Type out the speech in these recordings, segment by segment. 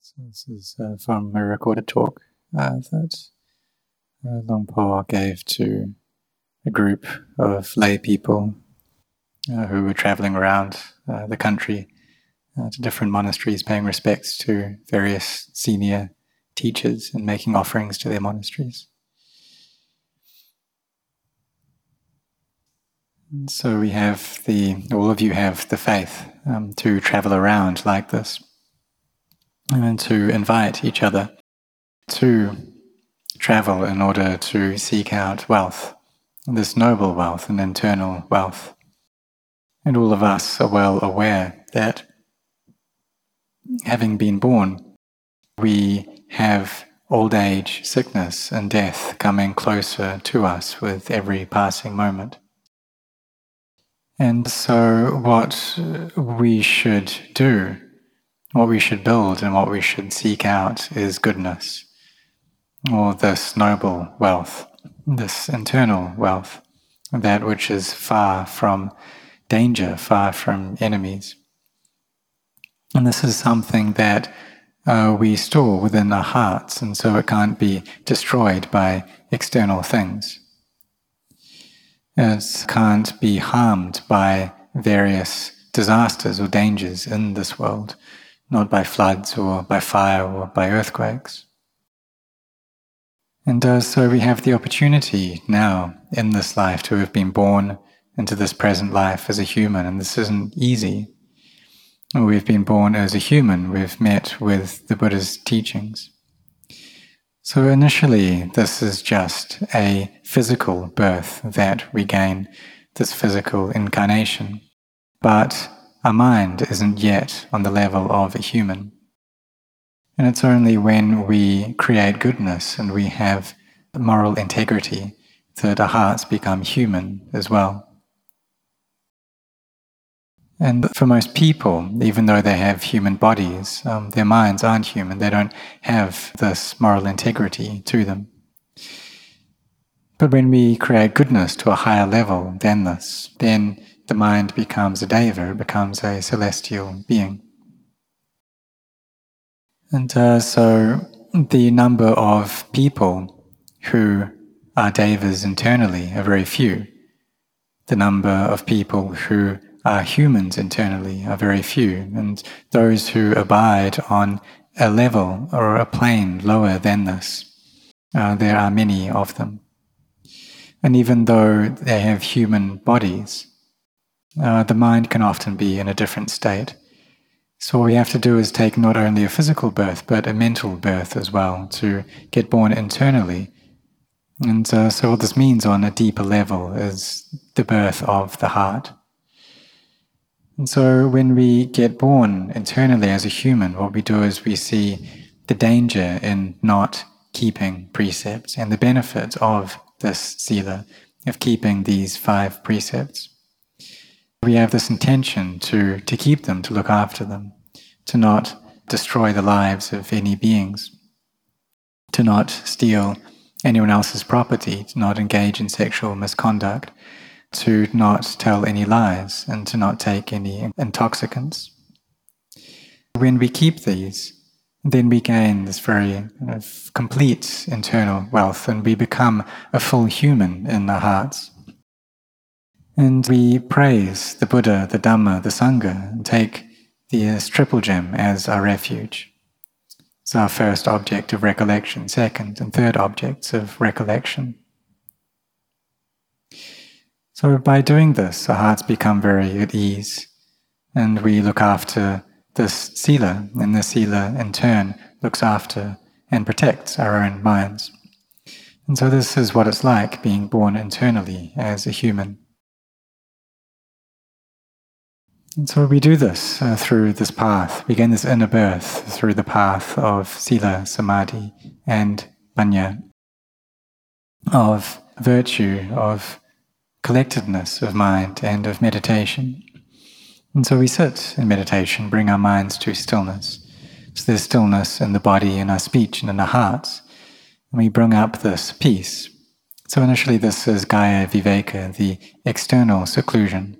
So this is uh, from a recorded talk uh, that uh, Luang Por gave to a group of lay people uh, who were traveling around uh, the country uh, to different monasteries, paying respects to various senior teachers and making offerings to their monasteries. And so we have the, all of you have the faith um, to travel around like this and to invite each other to travel in order to seek out wealth, this noble wealth and internal wealth. And all of us are well aware that having been born, we have old age, sickness, and death coming closer to us with every passing moment. And so, what we should do what we should build and what we should seek out is goodness, or this noble wealth, this internal wealth, that which is far from danger, far from enemies. And this is something that uh, we store within our hearts, and so it can't be destroyed by external things. It can't be harmed by various disasters or dangers in this world not by floods or by fire or by earthquakes. And uh, so we have the opportunity now in this life to have been born into this present life as a human, and this isn't easy. We've been born as a human, we've met with the Buddha's teachings. So initially, this is just a physical birth that we gain, this physical incarnation. But our mind isn't yet on the level of a human. And it's only when we create goodness and we have moral integrity that our hearts become human as well. And for most people, even though they have human bodies, um, their minds aren't human. They don't have this moral integrity to them. But when we create goodness to a higher level than this, then the mind becomes a deva, becomes a celestial being. And uh, so the number of people who are devas internally are very few. The number of people who are humans internally are very few. And those who abide on a level or a plane lower than this, uh, there are many of them. And even though they have human bodies, uh, the mind can often be in a different state. So, what we have to do is take not only a physical birth, but a mental birth as well to get born internally. And uh, so, what this means on a deeper level is the birth of the heart. And so, when we get born internally as a human, what we do is we see the danger in not keeping precepts and the benefit of this sila, of keeping these five precepts. We have this intention to, to keep them, to look after them, to not destroy the lives of any beings, to not steal anyone else's property, to not engage in sexual misconduct, to not tell any lies, and to not take any intoxicants. When we keep these, then we gain this very uh, complete internal wealth and we become a full human in our hearts. And we praise the Buddha, the Dhamma, the Sangha, and take the uh, triple gem as our refuge. It's our first object of recollection, second and third objects of recollection. So by doing this, our hearts become very at ease, and we look after this sila, and the sila in turn looks after and protects our own minds. And so this is what it's like being born internally as a human. And so we do this uh, through this path. We gain this inner birth through the path of sila, samadhi, and panya, of virtue, of collectedness of mind, and of meditation. And so we sit in meditation, bring our minds to stillness. So there's stillness in the body, in our speech, and in our hearts. And we bring up this peace. So initially, this is Kaya Viveka, the external seclusion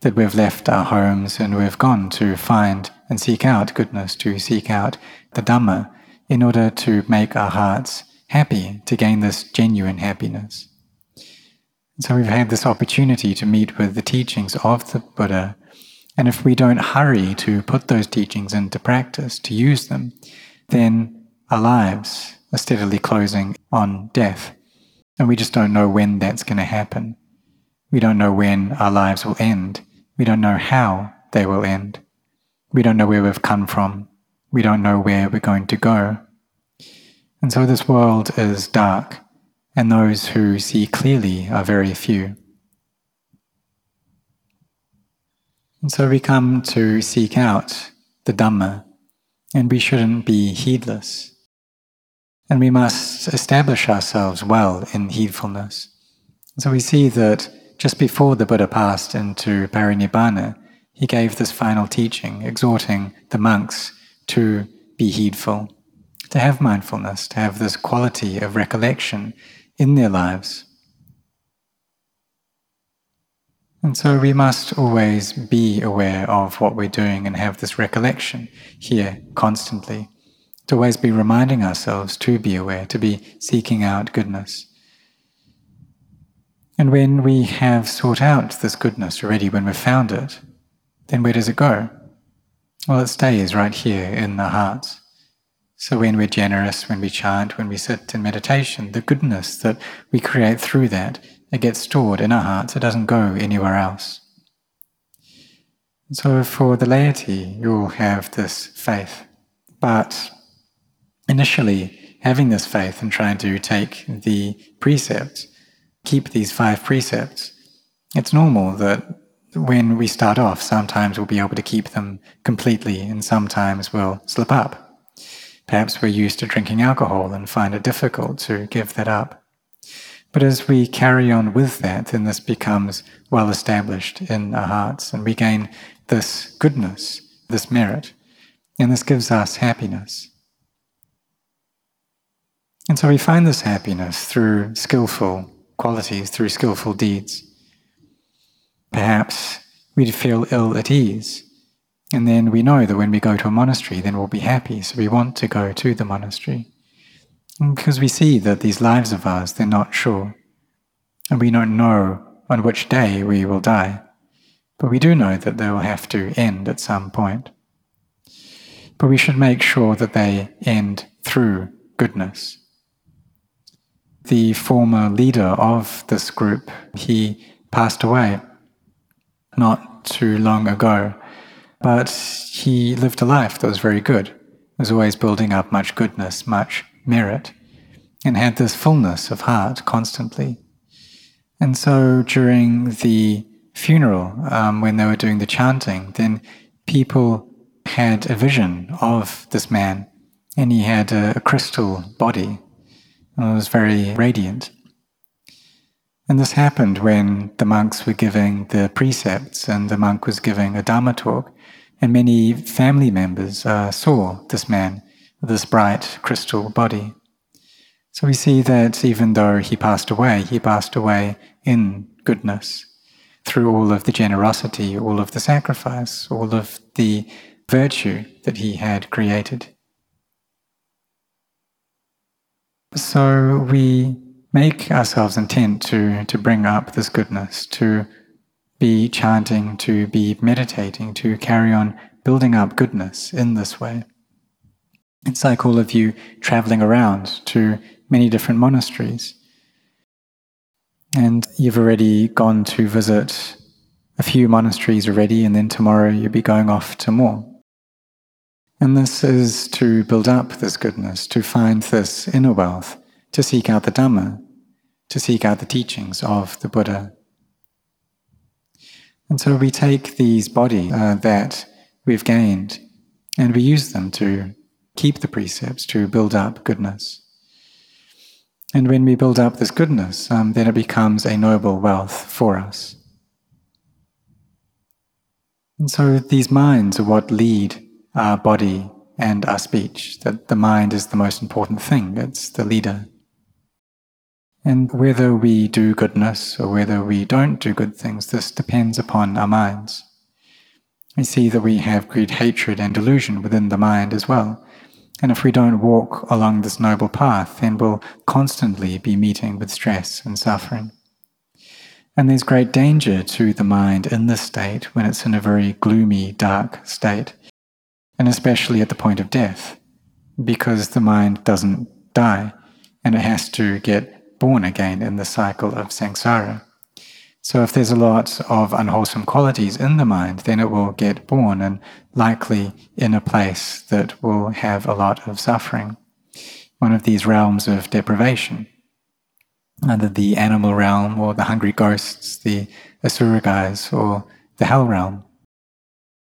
that we've left our homes and we've gone to find and seek out goodness, to seek out the Dhamma, in order to make our hearts happy, to gain this genuine happiness. So we've had this opportunity to meet with the teachings of the Buddha, and if we don't hurry to put those teachings into practice, to use them, then our lives are steadily closing on death. And we just don't know when that's going to happen. We don't know when our lives will end. We don't know how they will end. We don't know where we've come from. We don't know where we're going to go. And so this world is dark, and those who see clearly are very few. And so we come to seek out the Dhamma, and we shouldn't be heedless. And we must establish ourselves well in heedfulness. So we see that just before the Buddha passed into parinibbana, he gave this final teaching, exhorting the monks to be heedful, to have mindfulness, to have this quality of recollection in their lives. And so we must always be aware of what we're doing and have this recollection here constantly to always be reminding ourselves to be aware, to be seeking out goodness. And when we have sought out this goodness already, when we've found it, then where does it go? Well, it stays right here in the hearts. So when we're generous, when we chant, when we sit in meditation, the goodness that we create through that, it gets stored in our hearts. It doesn't go anywhere else. So for the laity, you'll have this faith. But initially having this faith and trying to take the precepts, keep these five precepts, it's normal that when we start off, sometimes we'll be able to keep them completely and sometimes we'll slip up. Perhaps we're used to drinking alcohol and find it difficult to give that up. But as we carry on with that, then this becomes well established in our hearts and we gain this goodness, this merit, and this gives us happiness. And so we find this happiness through skillful qualities, through skillful deeds. Perhaps we'd feel ill at ease, and then we know that when we go to a monastery, then we'll be happy, so we want to go to the monastery. because we see that these lives of ours, they're not sure, and we don't know on which day we will die, but we do know that they will have to end at some point. But we should make sure that they end through goodness the former leader of this group, he passed away not too long ago. But he lived a life that was very good, was always building up much goodness, much merit, and had this fullness of heart constantly. And so during the funeral, um, when they were doing the chanting, then people had a vision of this man, and he had a, a crystal body it was very radiant. And this happened when the monks were giving the precepts and the monk was giving a Dharma talk, and many family members uh, saw this man this bright crystal body. So we see that even though he passed away, he passed away in goodness through all of the generosity, all of the sacrifice, all of the virtue that he had created. So we make ourselves intent to, to bring up this goodness, to be chanting, to be meditating, to carry on building up goodness in this way. It's like all of you traveling around to many different monasteries. And you've already gone to visit a few monasteries already, and then tomorrow you'll be going off to more. And this is to build up this goodness, to find this inner wealth, to seek out the Dhamma, to seek out the teachings of the Buddha. And so we take these bodies uh, that we've gained and we use them to keep the precepts, to build up goodness. And when we build up this goodness, um, then it becomes a noble wealth for us. And so these minds are what lead our body and our speech, that the mind is the most important thing, it's the leader. And whether we do goodness or whether we don't do good things, this depends upon our minds. we see that we have greed, hatred, and delusion within the mind as well. And if we don't walk along this noble path, then we'll constantly be meeting with stress and suffering. And there's great danger to the mind in this state when it's in a very gloomy, dark state, and especially at the point of death, because the mind doesn't die and it has to get born again in the cycle of samsara. So if there's a lot of unwholesome qualities in the mind, then it will get born and likely in a place that will have a lot of suffering. One of these realms of deprivation, either the animal realm or the hungry ghosts, the asuras or the hell realm.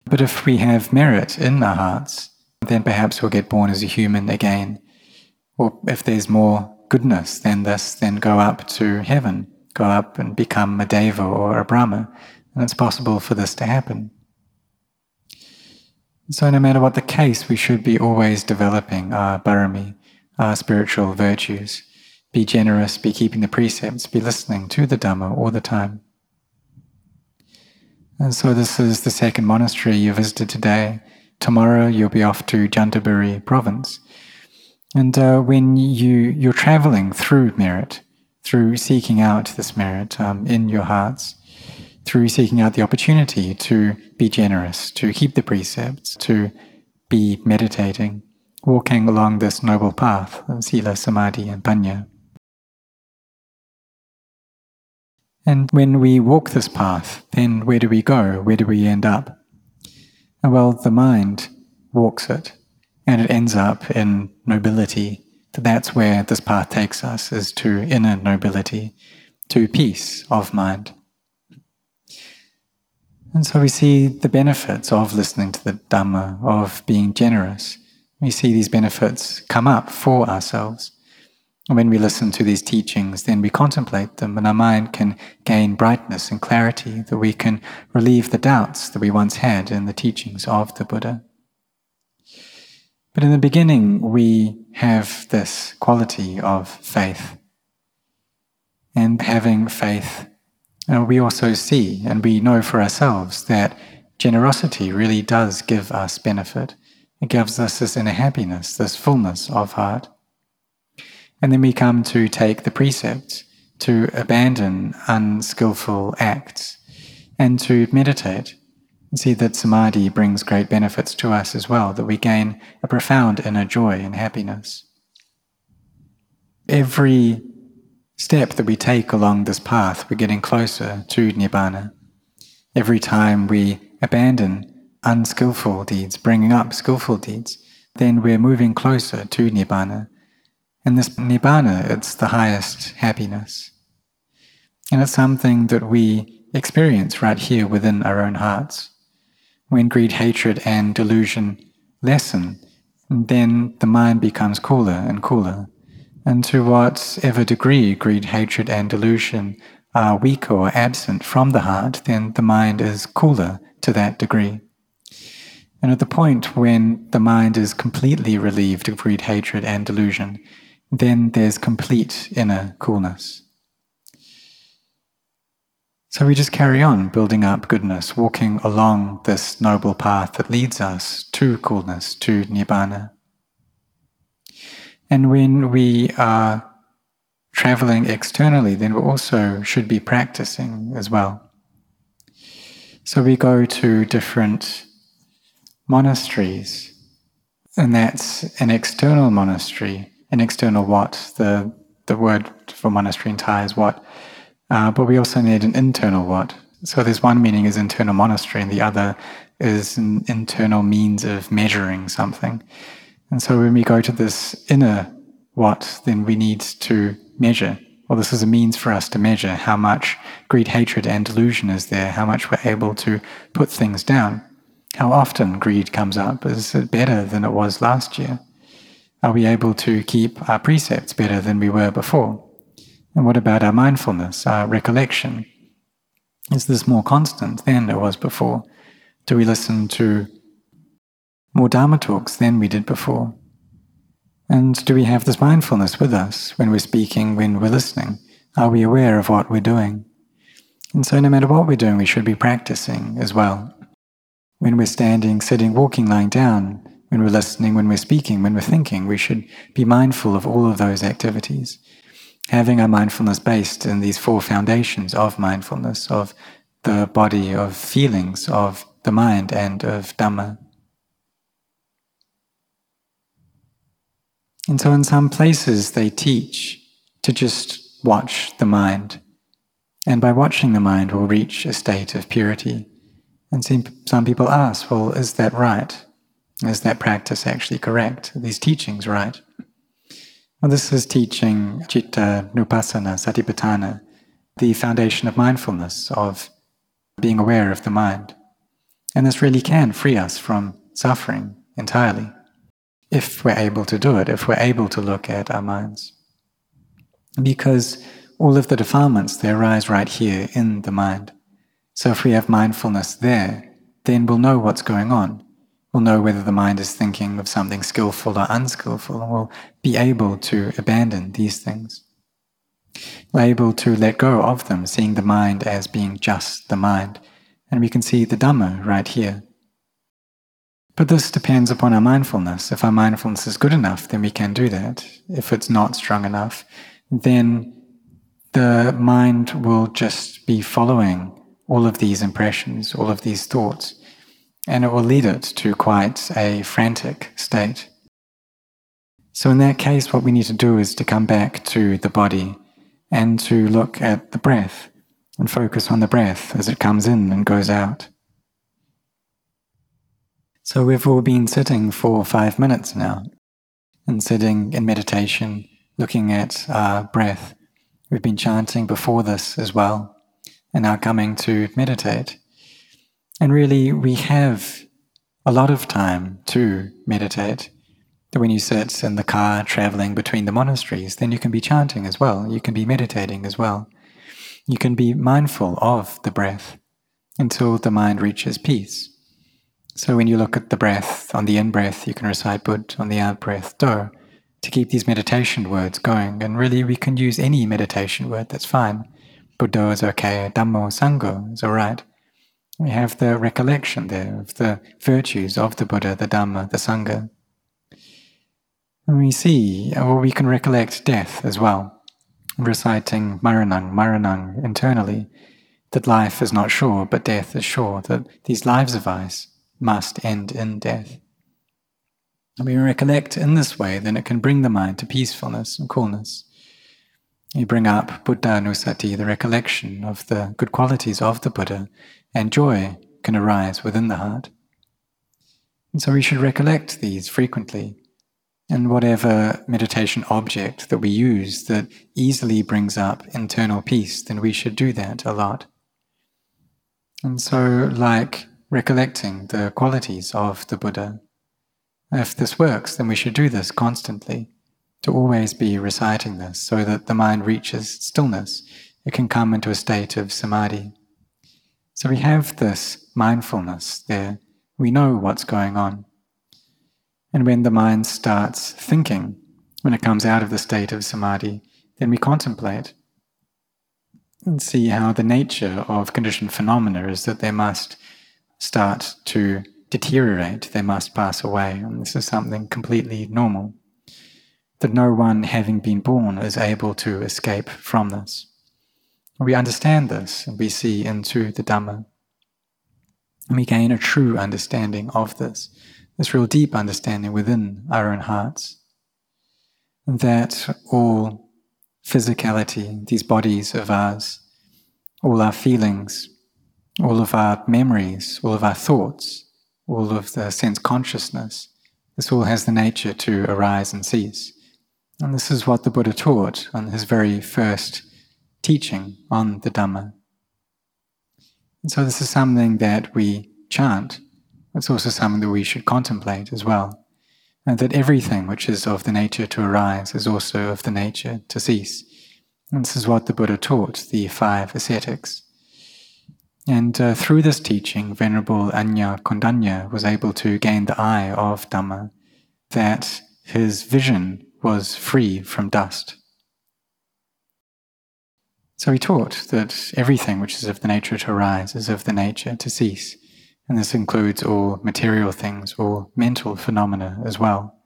But if we have merit in our hearts, then perhaps we'll get born as a human again. Or if there's more goodness than this, then go up to heaven go up and become a deva or a brahma, and it's possible for this to happen. So, no matter what the case, we should be always developing our barami, our spiritual virtues. Be generous, be keeping the precepts, be listening to the Dhamma all the time. And so, this is the second monastery you visited today. Tomorrow, you'll be off to Chanthaburi province. And uh, when you, you're traveling through merit, through seeking out this merit um, in your hearts, through seeking out the opportunity to be generous, to keep the precepts, to be meditating, walking along this noble path of Sila, Samadhi, and Panya. And when we walk this path, then where do we go? Where do we end up? Well, the mind walks it, and it ends up in nobility that's where this path takes us, is to inner nobility, to peace of mind. And so we see the benefits of listening to the Dhamma, of being generous. We see these benefits come up for ourselves. When we listen to these teachings, then we contemplate them, and our mind can gain brightness and clarity, that we can relieve the doubts that we once had in the teachings of the Buddha. But in the beginning, we have this quality of faith. And having faith, uh, we also see and we know for ourselves that generosity really does give us benefit. It gives us this inner happiness, this fullness of heart. And then we come to take the precepts, to abandon unskillful acts, and to meditate And see that samadhi brings great benefits to us as well, that we gain a profound inner joy and happiness. Every step that we take along this path, we're getting closer to Nibbana. Every time we abandon unskillful deeds, bringing up skillful deeds, then we're moving closer to Nibbana. And this Nibbana, it's the highest happiness. And it's something that we experience right here within our own hearts when greed, hatred, and delusion lessen, then the mind becomes cooler and cooler. And to whatever degree greed, hatred, and delusion are weak or absent from the heart, then the mind is cooler to that degree. And at the point when the mind is completely relieved of greed, hatred, and delusion, then there's complete inner coolness. So we just carry on building up goodness, walking along this noble path that leads us to coolness, to Nibbana. And when we are traveling externally, then we also should be practicing as well. So we go to different monasteries, and that's an external monastery. An external what? The, the word for monastery in Thai is what? Uh, but we also need an internal what. So there's one meaning is internal monastery, and the other is an internal means of measuring something. And so when we go to this inner what, then we need to measure. Well, this is a means for us to measure how much greed, hatred, and delusion is there, how much we're able to put things down. How often greed comes up? Is it better than it was last year? Are we able to keep our precepts better than we were before? And what about our mindfulness, our recollection? Is this more constant than it was before? Do we listen to more Dharma talks than we did before? And do we have this mindfulness with us when we're speaking, when we're listening? Are we aware of what we're doing? And so, no matter what we're doing, we should be practicing as well. when we're standing, sitting, walking, lying down, when we're listening, when we're speaking, when we're thinking, we should be mindful of all of those activities. Having our mindfulness based in these four foundations of mindfulness, of the body, of feelings, of the mind, and of Dhamma. And so, in some places, they teach to just watch the mind. And by watching the mind, we'll reach a state of purity. And some people ask, well, is that right? Is that practice actually correct? Are these teachings right? Well, this is teaching Citta Nupassana Satipatthana, the foundation of mindfulness, of being aware of the mind. And this really can free us from suffering entirely, if we're able to do it, if we're able to look at our minds. Because all of the defilements, they arise right here in the mind. So if we have mindfulness there, then we'll know what's going on. We'll know whether the mind is thinking of something skillful or unskillful, and we'll be able to abandon these things. We're able to let go of them, seeing the mind as being just the mind, and we can see the Dhamma right here. But this depends upon our mindfulness. If our mindfulness is good enough, then we can do that. If it's not strong enough, then the mind will just be following all of these impressions, all of these thoughts, and it will lead it to quite a frantic state. So, in that case, what we need to do is to come back to the body and to look at the breath and focus on the breath as it comes in and goes out. So, we've all been sitting for five minutes now and sitting in meditation, looking at our breath. We've been chanting before this as well and now coming to meditate. And really, we have a lot of time to meditate. When you sit in the car traveling between the monasteries, then you can be chanting as well. You can be meditating as well. You can be mindful of the breath until the mind reaches peace. So when you look at the breath, on the in breath, you can recite Bud, on the out breath, Do, to keep these meditation words going. And really, we can use any meditation word, that's fine. Buddha is okay, Dhammo Sangho is all right. We have the recollection there of the virtues of the Buddha, the Dhamma, the Sangha. And we see, or we can recollect death as well, reciting Maranang, Maranang internally, that life is not sure, but death is sure, that these lives of ours must end in death. And we recollect in this way, then it can bring the mind to peacefulness and coolness. You bring up Buddha Buddhanusati, the recollection of the good qualities of the Buddha, and joy can arise within the heart. And so we should recollect these frequently. And whatever meditation object that we use that easily brings up internal peace, then we should do that a lot. And so, like recollecting the qualities of the Buddha, if this works, then we should do this constantly to always be reciting this so that the mind reaches stillness. It can come into a state of samadhi. So we have this mindfulness there. We know what's going on. And when the mind starts thinking, when it comes out of the state of samadhi, then we contemplate and see how the nature of conditioned phenomena is that they must start to deteriorate, they must pass away. And this is something completely normal that no one having been born is able to escape from this. We understand this and we see into the Dhamma. And we gain a true understanding of this, this real deep understanding within our own hearts. That all physicality, these bodies of ours, all our feelings, all of our memories, all of our thoughts, all of the sense consciousness, this all has the nature to arise and cease. And this is what the Buddha taught on his very first teaching on the Dhamma. And so this is something that we chant. It's also something that we should contemplate as well. And that everything which is of the nature to arise is also of the nature to cease. And this is what the Buddha taught the five ascetics. And uh, through this teaching, Venerable Anya Kondanya was able to gain the eye of Dhamma, that his vision was free from dust. So he taught that everything which is of the nature to arise is of the nature to cease. And this includes all material things, all mental phenomena as well.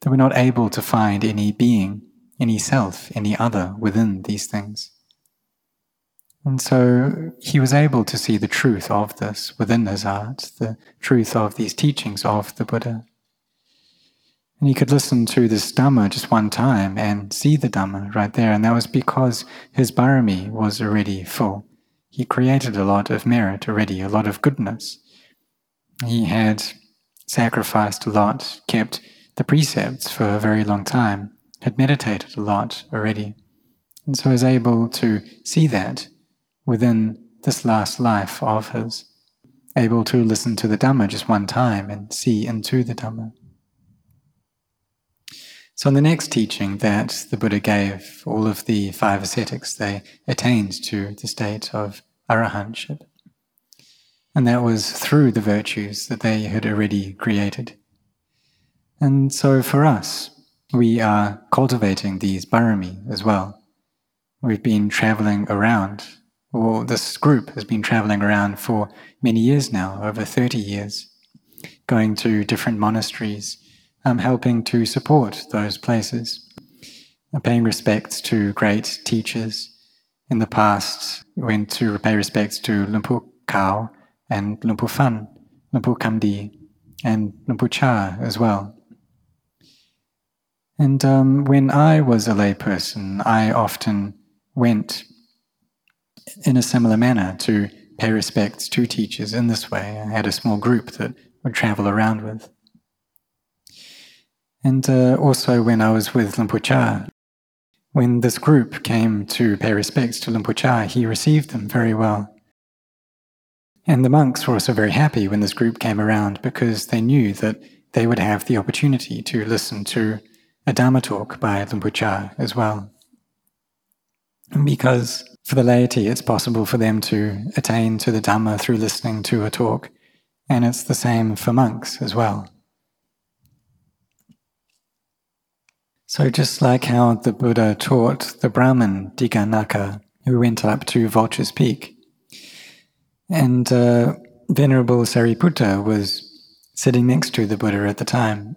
That we're not able to find any being, any self, any other within these things. And so he was able to see the truth of this within his heart, the truth of these teachings of the Buddha. And he could listen to this Dhamma just one time and see the Dhamma right there. And that was because his barami was already full. He created a lot of merit already, a lot of goodness. He had sacrificed a lot, kept the precepts for a very long time, had meditated a lot already. And so was able to see that within this last life of his, able to listen to the Dhamma just one time and see into the Dhamma. So, in the next teaching that the Buddha gave, all of the five ascetics, they attained to the state of arahantship. And that was through the virtues that they had already created. And so, for us, we are cultivating these barami as well. We've been traveling around or this group has been traveling around for many years now, over 30 years, going to different monasteries, um, helping to support those places, paying respects to great teachers. In the past, went to pay respects to Lumpur Kao and Luang Pu Fan, Luang Pu Khamdee, and Luang Por Chah as well. And um, when I was a layperson, I often went in a similar manner to pay respects to teachers in this way. I had a small group that would travel around with. And uh, also when I was with Luang Por when this group came to pay respects to Luang Por he received them very well. And the monks were also very happy when this group came around because they knew that they would have the opportunity to listen to a Dharma talk by Luang Por as well. Because for the laity, it's possible for them to attain to the Dhamma through listening to a talk, and it's the same for monks as well. So, just like how the Buddha taught the Brahmin Dighanakha, who went up to Vulture's Peak, and uh, Venerable Sariputta was sitting next to the Buddha at the time.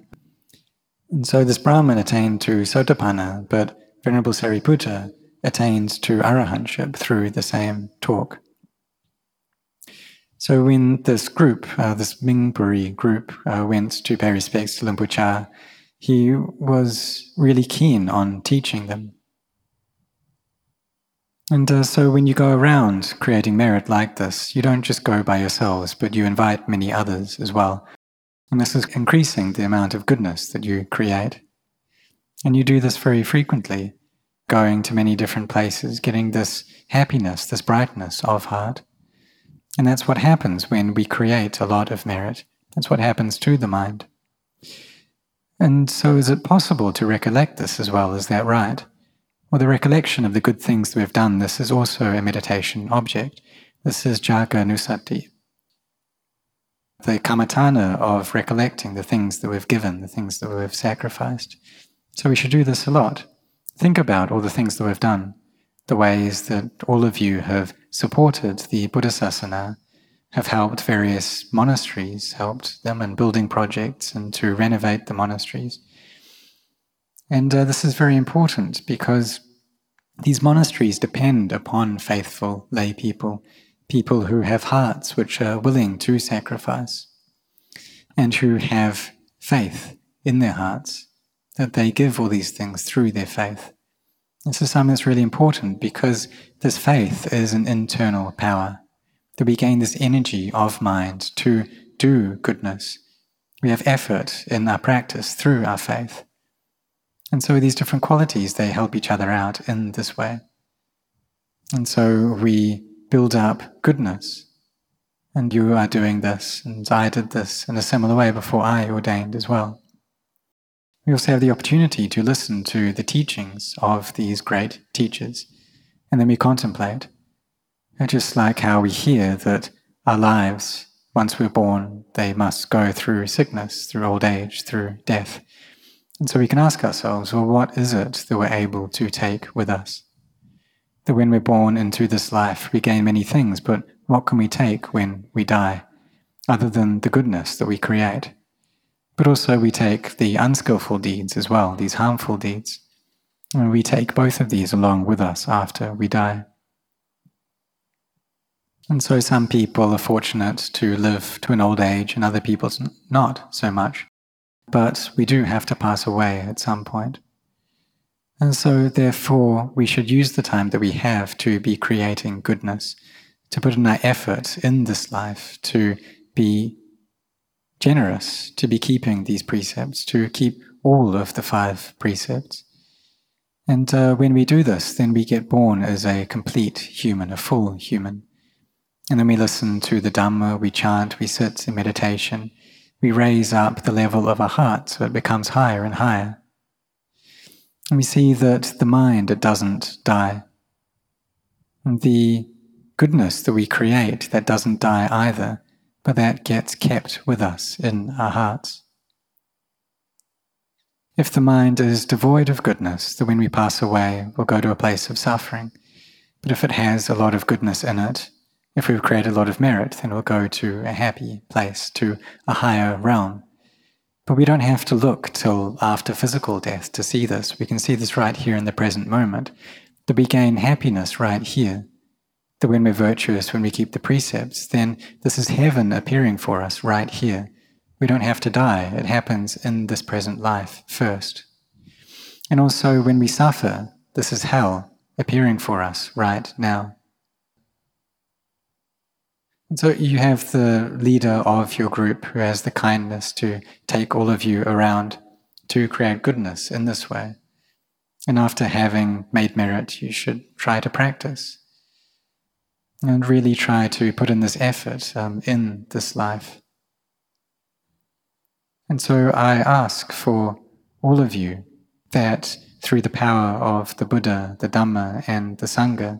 And so this Brahmin attained to Sotapanna, but Venerable Sariputta attains to arahantship through the same talk. So when this group, uh, this Mingpuri group, uh, went to pay respects to Chah, he was really keen on teaching them. And uh, so when you go around creating merit like this, you don't just go by yourselves, but you invite many others as well. And this is increasing the amount of goodness that you create. And you do this very frequently going to many different places, getting this happiness, this brightness of heart. And that's what happens when we create a lot of merit. That's what happens to the mind. And so, is it possible to recollect this as well? Is that right? Well, the recollection of the good things that we've done, this is also a meditation object. This is Jaga Nusati. The kammatthana of recollecting the things that we've given, the things that we've sacrificed. So we should do this a lot. Think about all the things that we've done, the ways that all of you have supported the Buddhasasana, have helped various monasteries, helped them in building projects and to renovate the monasteries. And uh, this is very important because these monasteries depend upon faithful lay people, people who have hearts which are willing to sacrifice and who have faith in their hearts that they give all these things through their faith. This is something that's really important because this faith is an internal power, that we gain this energy of mind to do goodness. We have effort in our practice through our faith. And so these different qualities, they help each other out in this way. And so we build up goodness. And you are doing this, and I did this in a similar way before I ordained as well. We also have the opportunity to listen to the teachings of these great teachers, and then we contemplate. And just like how we hear that our lives, once we're born, they must go through sickness, through old age, through death. And so we can ask ourselves, well, what is it that we're able to take with us? That when we're born into this life, we gain many things, but what can we take when we die? other than the goodness that we create. But also, we take the unskillful deeds as well, these harmful deeds. And we take both of these along with us after we die. And so, some people are fortunate to live to an old age, and other people not so much. But we do have to pass away at some point. And so, therefore, we should use the time that we have to be creating goodness, to put in our effort in this life to be generous, to be keeping these precepts, to keep all of the five precepts. And uh, when we do this, then we get born as a complete human, a full human. And then we listen to the Dhamma, we chant, we sit in meditation, we raise up the level of our heart so it becomes higher and higher. And we see that the mind, it doesn't die. And the goodness that we create, that doesn't die either, but that gets kept with us in our hearts. If the mind is devoid of goodness, then when we pass away, we'll go to a place of suffering. But if it has a lot of goodness in it, if we've created a lot of merit, then we'll go to a happy place, to a higher realm. But we don't have to look till after physical death to see this. We can see this right here in the present moment, that we gain happiness right here. That when we're virtuous, when we keep the precepts, then this is heaven appearing for us right here. We don't have to die. It happens in this present life first. And also, when we suffer, this is hell appearing for us right now. So you have the leader of your group who has the kindness to take all of you around to create goodness in this way. And after having made merit, you should try to practice and really try to put in this effort um, in this life. And so I ask for all of you that through the power of the Buddha, the Dhamma, and the Sangha,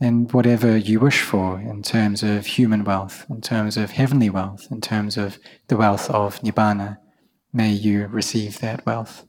and whatever you wish for in terms of human wealth, in terms of heavenly wealth, in terms of the wealth of Nibbana, may you receive that wealth.